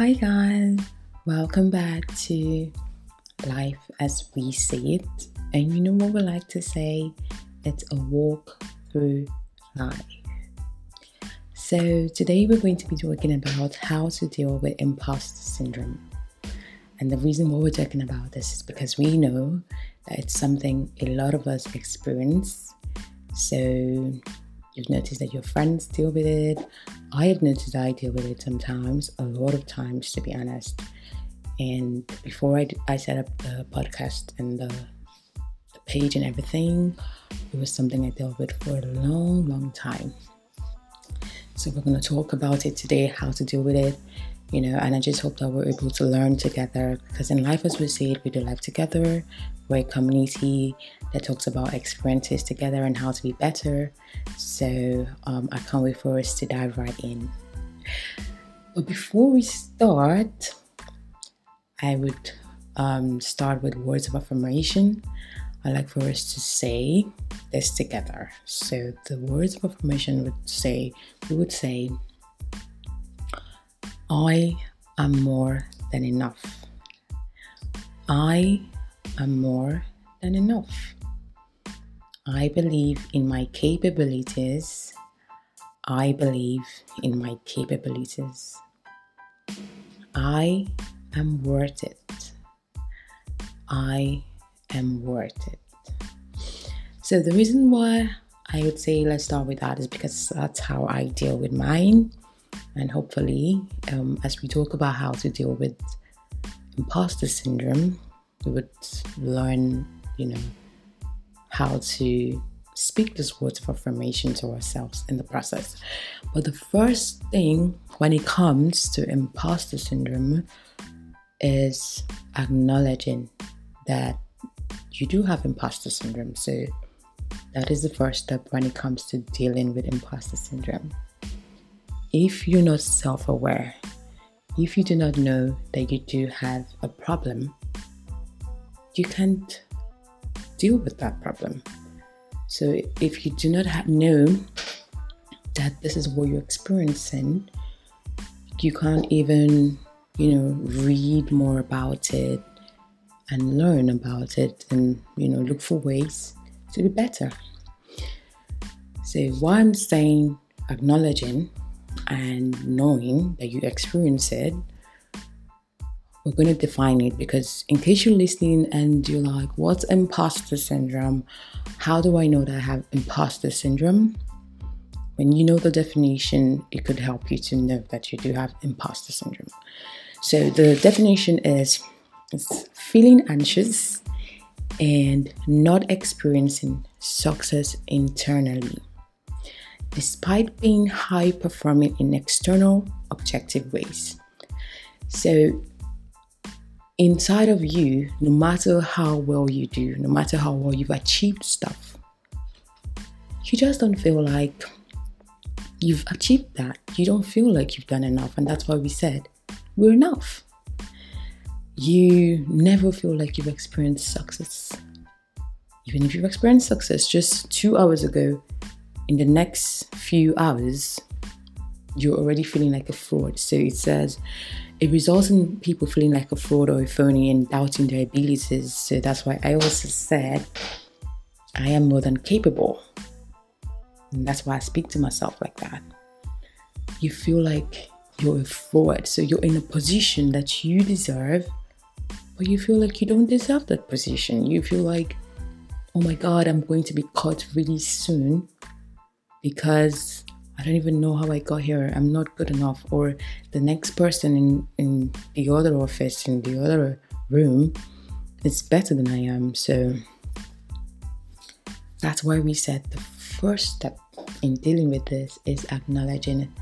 Hi, guys. Welcome back to Life as We See It. And you know what we like to say? It's a walk through life. So, today we're going to be talking about how to deal with imposter syndrome. And the reason why we're talking about this is because we know that it's something a lot of us experience. So, you've noticed that your friends deal with it. I have noticed I deal with it sometimes, a lot of times, to be honest. And before I, I set up the podcast and the, the page and everything, it was something I dealt with for a long, long time. So we're going to talk about it today, how to deal with it, you know, and I just hope that we're able to learn together because in life, as we see it, we do life together. We're a community that talks about experiences together and how to be better. So um, I can't wait for us to dive right in. But before we start, I would um, start with words of affirmation. I like for us to say this together. So the words of affirmation would say, we would say, I am more than enough. I am more than enough. I believe in my capabilities. I believe in my capabilities. I am worth it. I am worth it. So, the reason why I would say let's start with that is because that's how I deal with mine. And hopefully, um, as we talk about how to deal with imposter syndrome, we would learn, you know, how to speak these words of affirmation to ourselves in the process. But the first thing when it comes to imposter syndrome is acknowledging that you do have imposter syndrome. So that is the first step when it comes to dealing with imposter syndrome. If you're not self aware, if you do not know that you do have a problem, you can't deal with that problem. So if you do not have, know that this is what you're experiencing, you can't even, you know, read more about it and learn about it and, you know, look for ways to be better. So why I'm saying acknowledging and knowing that you experience it we're going to define it because in case you're listening and you're like what's imposter syndrome? How do i know that i have imposter syndrome? When you know the definition it could help you to know that you do have imposter syndrome. So the definition is it's feeling anxious and not experiencing success internally despite being high performing in external objective ways so inside of you, no matter how well you do, no matter how well you've achieved stuff, you just don't feel like you've achieved that. You don't feel like you've done enough. And that's why we said we're enough. You never feel like you've experienced success. Even if you've experienced success just two hours ago, in the next few hours, you're already feeling like a fraud. So it says it results in people feeling like a fraud or a phony and doubting their abilities. So that's why I also said I am more than capable. And that's why I speak to myself like that. You feel like you're a fraud. So you're in a position that you deserve, but you feel like you don't deserve that position. You feel like, oh my God, I'm going to be caught really soon because I don't even know how I got here. I'm not good enough. Or the next person in, in the other office, in the other room, is better than I am. So that's why we said the first step in dealing with this is acknowledging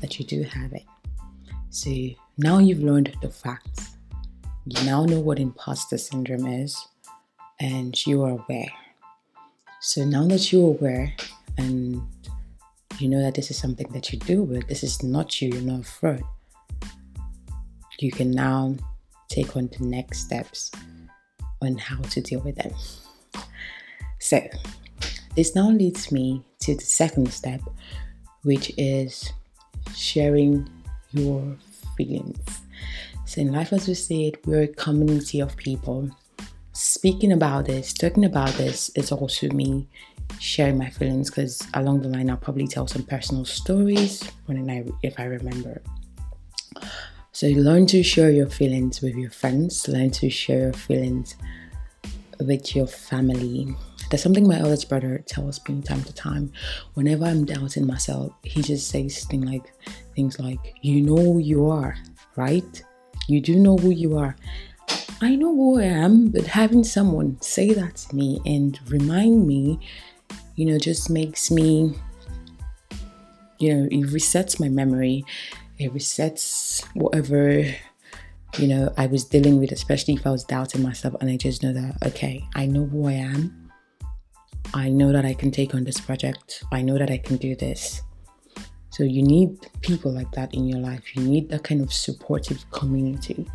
that you do have it. So now you've learned the facts. You now know what imposter syndrome is, and you are aware. So now that you're aware and you know that this is something that you do with. This is not you, you're not afraid. You can now take on the next steps on how to deal with them. So, this now leads me to the second step, which is sharing your feelings. So, in life, as we said, we're a community of people. Speaking about this, talking about this is also me sharing my feelings because along the line, I'll probably tell some personal stories when I, if I remember. So, learn to share your feelings with your friends, learn to share your feelings with your family. There's something my eldest brother tells me time to time. Whenever I'm doubting myself, he just says things like things like, "You know who you are, right? You do know who you are." I know who I am, but having someone say that to me and remind me, you know, just makes me, you know, it resets my memory. It resets whatever you know, I was dealing with, especially if I was doubting myself. And I just know that, okay, I know who I am. I know that I can take on this project. I know that I can do this. So you need people like that in your life. You need that kind of supportive community.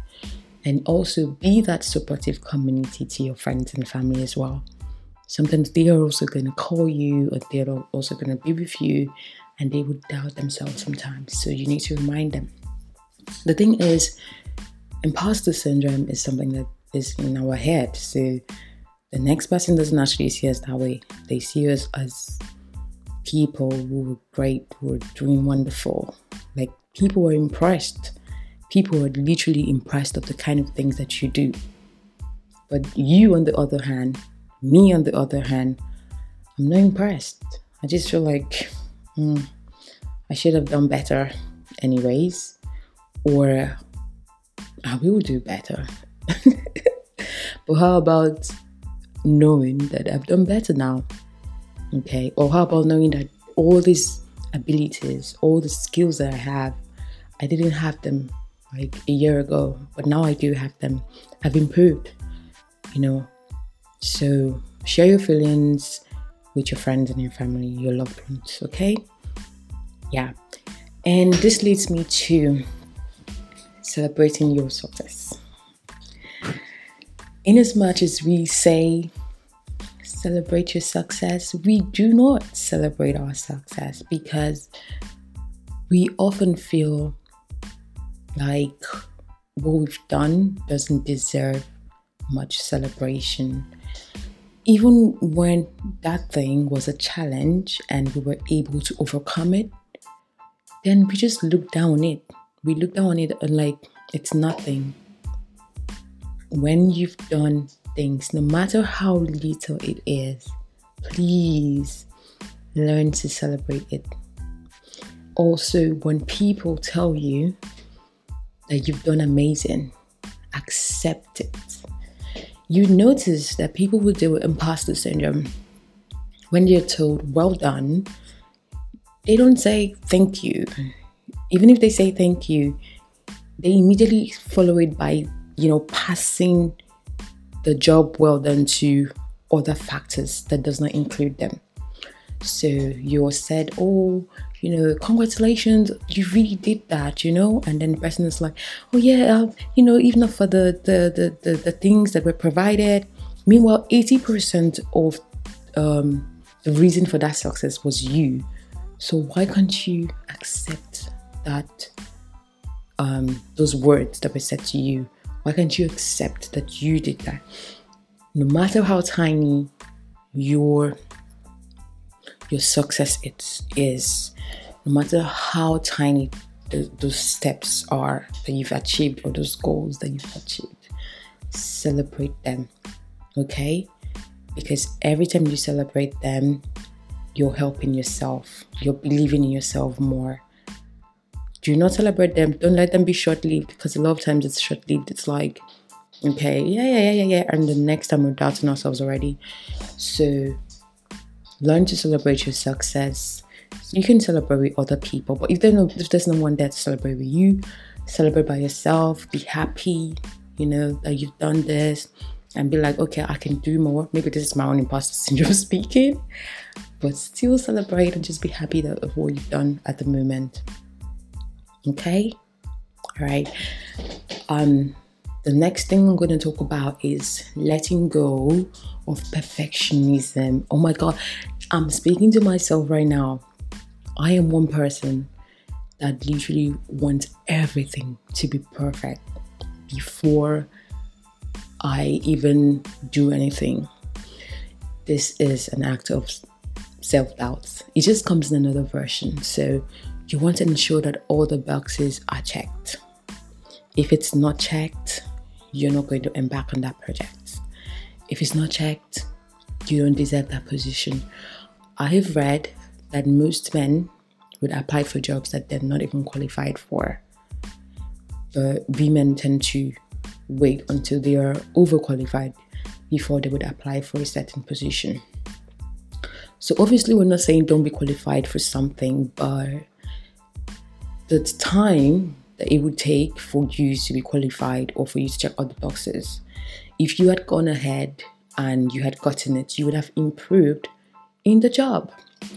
And also be that supportive community to your friends and family as well. Sometimes they are also going to call you or they're also going to be with you and they would doubt themselves sometimes. So you need to remind them. The thing is, imposter syndrome is something that is in our head. So the next person doesn't actually see us that way. They see us as people who were great, who were doing wonderful. Like people were impressed. People were literally impressed of the kind of things that you do. But you, on the other hand, me, on the other hand, I'm not impressed. I just feel like hmm, I should have done better, anyways, or I will do better. but how about knowing that I've done better now? Okay. Or how about knowing that all these abilities, all the skills that I have, I didn't have them like a year ago, but now I do have them. I've improved, you know. So share your feelings with your friends and your family, your loved ones, okay? Yeah. And this leads me to celebrating your success. In as much as we say celebrate your success, we do not celebrate our success because we often feel like what we've done doesn't deserve much celebration. Even when that thing was a challenge and we were able to overcome it, then we just look down it we look down on it uh, like it's nothing. When you've done things, no matter how little it is, please learn to celebrate it. Also, when people tell you that you've done amazing, accept it. You notice that people who deal with imposter syndrome, when they're told, well done, they don't say thank you even if they say thank you, they immediately follow it by, you know, passing the job well done to other factors that does not include them. So you're said, oh, you know, congratulations, you really did that, you know, and then the person is like, oh yeah, uh, you know, even for the the, the the the things that were provided. Meanwhile, eighty percent of um, the reason for that success was you. So why can't you accept that um, those words that were said to you? Why can't you accept that you did that? No matter how tiny your your success is, is no matter how tiny those steps are that you've achieved or those goals that you've achieved, celebrate them. Okay? Because every time you celebrate them, you're helping yourself, you're believing in yourself more, do not celebrate them. Don't let them be short lived because a lot of times it's short lived. It's like, okay, yeah, yeah, yeah, yeah, yeah. And the next time we're doubting ourselves already. So learn to celebrate your success. You can celebrate with other people, but if there's no if there's no one there to celebrate with you, celebrate by yourself, be happy, you know, that you've done this and be like, okay, I can do more. Maybe this is my own imposter syndrome speaking, but still celebrate and just be happy that of what you've done at the moment. Okay? All right. Um the next thing I'm going to talk about is letting go of perfectionism. Oh my god, I'm speaking to myself right now. I am one person that literally wants everything to be perfect. before I even do anything. This is an act of self doubt. It just comes in another version. So you want to ensure that all the boxes are checked. If it's not checked, you're not going to embark on that project. If it's not checked, you don't deserve that position. I have read that most men would apply for jobs that they're not even qualified for. But women tend to wait until they are overqualified before they would apply for a certain position. So obviously we're not saying don't be qualified for something, but the time that it would take for you to be qualified or for you to check all the boxes. If you had gone ahead and you had gotten it, you would have improved in the job.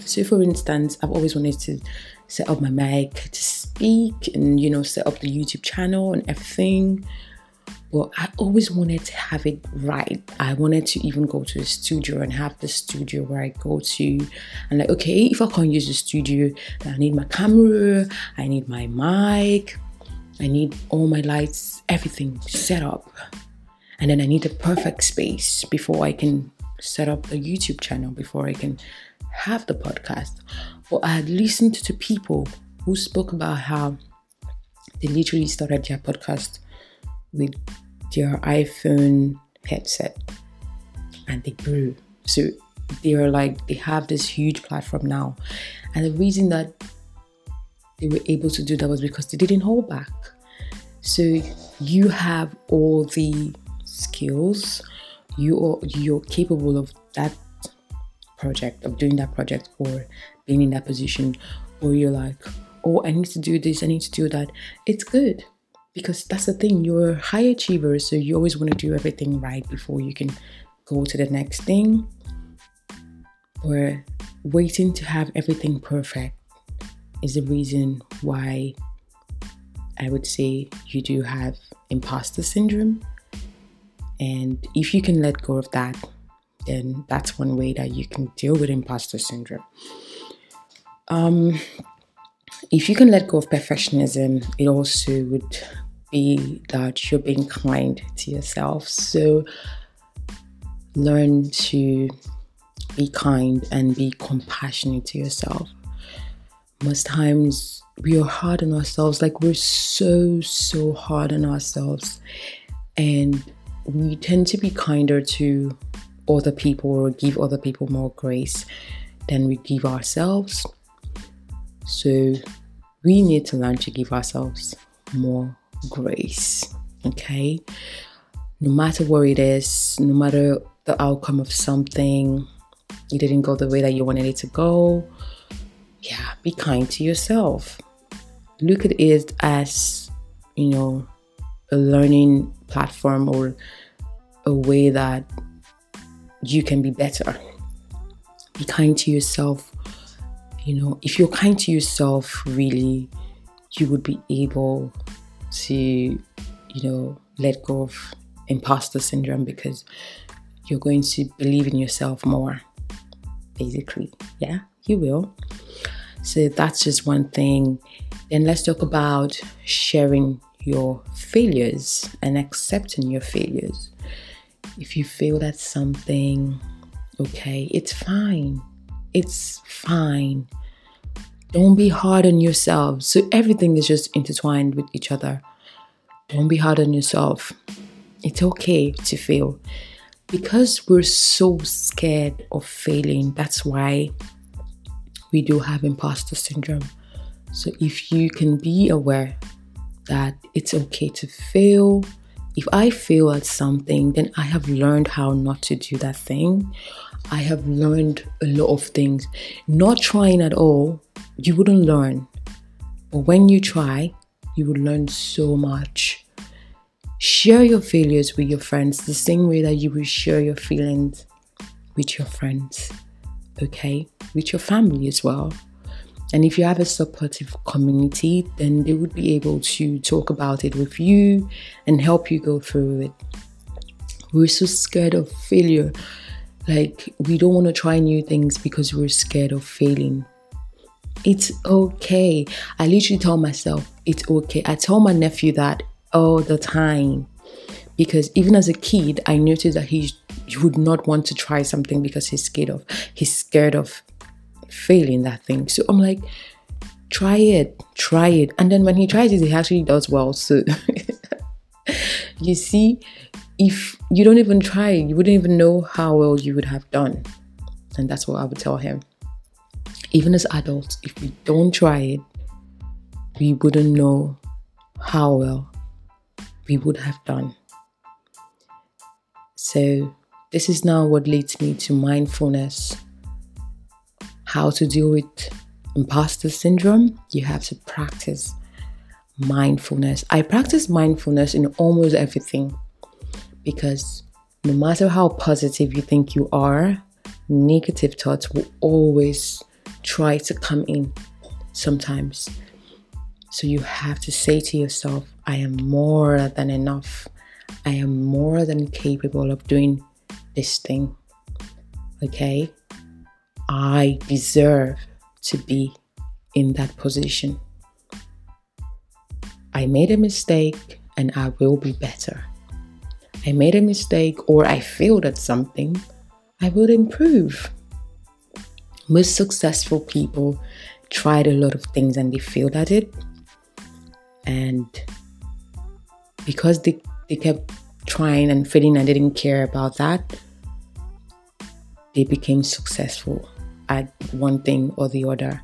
So, for instance, I've always wanted to set up my mic to speak and, you know, set up the YouTube channel and everything. But I always wanted to have it right. I wanted to even go to a studio and have the studio where I go to. And, like, okay, if I can't use the studio, I need my camera, I need my mic, I need all my lights, everything set up. And then I need a perfect space before I can set up a YouTube channel, before I can have the podcast. But I had listened to people who spoke about how they literally started their podcast with their iPhone headset and they grew. So they are like, they have this huge platform now. And the reason that they were able to do that was because they didn't hold back. So you have all the skills, you are you're capable of that project, of doing that project or being in that position, or you're like, oh, I need to do this, I need to do that. It's good because that's the thing, you're a high achiever, so you always want to do everything right before you can go to the next thing. Or waiting to have everything perfect is the reason why I would say you do have imposter syndrome. And if you can let go of that, then that's one way that you can deal with imposter syndrome. Um, if you can let go of perfectionism, it also would be that you're being kind to yourself. So learn to be kind and be compassionate to yourself. Most times we are hard on ourselves, like we're so, so hard on ourselves. And we tend to be kinder to other people or give other people more grace than we give ourselves. So we need to learn to give ourselves more grace. Okay. No matter what it is, no matter the outcome of something, it didn't go the way that you wanted it to go. Yeah, be kind to yourself. Look at it as, you know, a learning platform or a way that you can be better. Be kind to yourself. You know, if you're kind to yourself, really, you would be able to, you know, let go of imposter syndrome because you're going to believe in yourself more. Basically, yeah, you will. So that's just one thing. Then let's talk about sharing your failures and accepting your failures. If you fail at something, okay, it's fine. It's fine. Don't be hard on yourself. So everything is just intertwined with each other. Don't be hard on yourself. It's okay to fail. Because we're so scared of failing, that's why we do have imposter syndrome. So if you can be aware that it's okay to fail. If I fail at something, then I have learned how not to do that thing. I have learned a lot of things. Not trying at all, you wouldn't learn. But when you try, you would learn so much. Share your failures with your friends the same way that you will share your feelings with your friends, okay? With your family as well. And if you have a supportive community, then they would be able to talk about it with you and help you go through it. We're so scared of failure. Like, we don't want to try new things because we're scared of failing. It's okay. I literally tell myself, it's okay. I tell my nephew that all the time. Because even as a kid, I noticed that he, he would not want to try something because he's scared of he's scared of failing that thing. So I'm like, try it, try it. And then when he tries it, he actually does well. So you see, if you don't even try, you wouldn't even know how well you would have done. And that's what I would tell him. Even as adults, if we don't try it, we wouldn't know how well we would have done. So, this is now what leads me to mindfulness. How to deal with imposter syndrome, you have to practice mindfulness. I practice mindfulness in almost everything because no matter how positive you think you are, negative thoughts will always try to come in sometimes. So you have to say to yourself, I am more than enough. I am more than capable of doing this thing. Okay? I deserve to be in that position. I made a mistake and I will be better. I made a mistake or I failed at something, I will improve. Most successful people tried a lot of things and they failed at it. And because they, they kept trying and failing and didn't care about that, they became successful at one thing or the other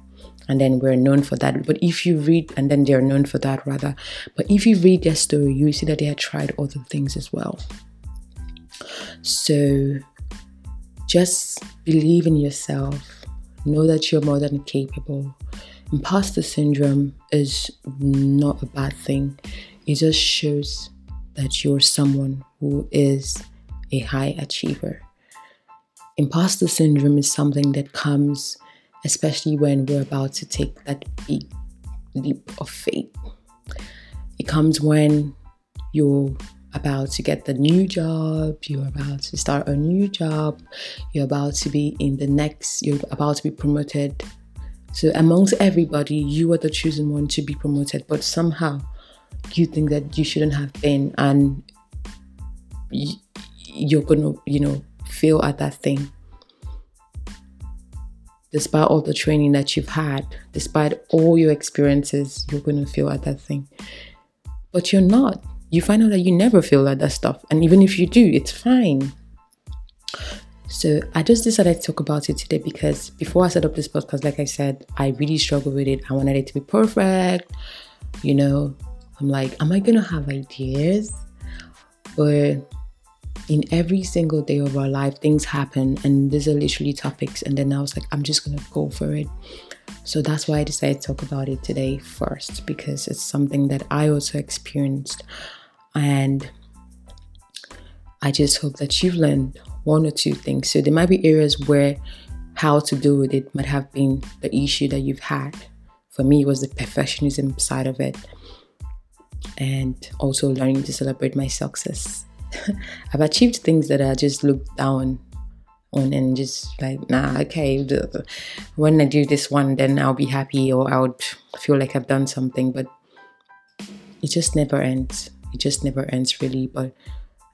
and then we're known for that. But if you read, and then they're known for that rather, but if you read their story, you see that they had tried other things as well. So just believe in yourself, know that you're more than capable. Imposter syndrome is not a bad thing, it just shows that you're someone who is a high achiever. Imposter syndrome is something that comes especially when we're about to take that big leap of faith. It comes when you're about to get the new job, you're about to start a new job, you're about to be in the next, you're about to be promoted. So, amongst everybody, you are the chosen one to be promoted, but somehow you think that you shouldn't have been, and you're gonna, you know, fail at that thing despite all the training that you've had, despite all your experiences, you're going to feel at that thing. But you're not. You find out that you never feel at that stuff. And even if you do, it's fine. So I just decided to talk about it today because before I set up this podcast, like I said, I really struggled with it. I wanted it to be perfect. You know, I'm like, am I going to have ideas? But in every single day of our life, things happen, and these are literally topics. And then I was like, I'm just gonna go for it. So that's why I decided to talk about it today first, because it's something that I also experienced. And I just hope that you've learned one or two things. So there might be areas where how to deal with it might have been the issue that you've had. For me, it was the perfectionism side of it, and also learning to celebrate my success I've achieved things that I just looked down on and just like, nah, okay, when I do this one, then I'll be happy or I would feel like I've done something. But it just never ends. It just never ends, really. But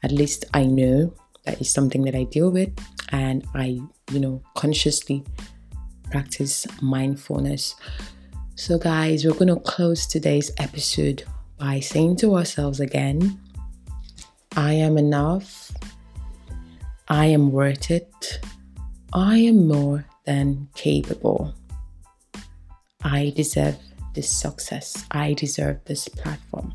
at least I know that is something that I deal with and I, you know, consciously practice mindfulness. So, guys, we're going to close today's episode by saying to ourselves again, I am enough. I am worth it. I am more than capable. I deserve this success. I deserve this platform.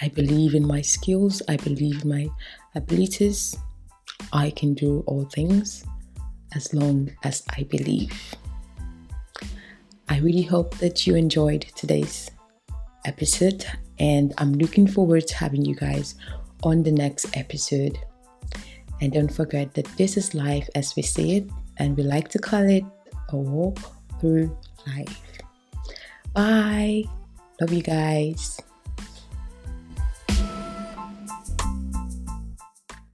I believe in my skills. I believe in my abilities. I can do all things as long as I believe. I really hope that you enjoyed today's episode and I'm looking forward to having you guys on the next episode. And don't forget that this is life as we see it, and we like to call it a walk through life. Bye. Love you guys.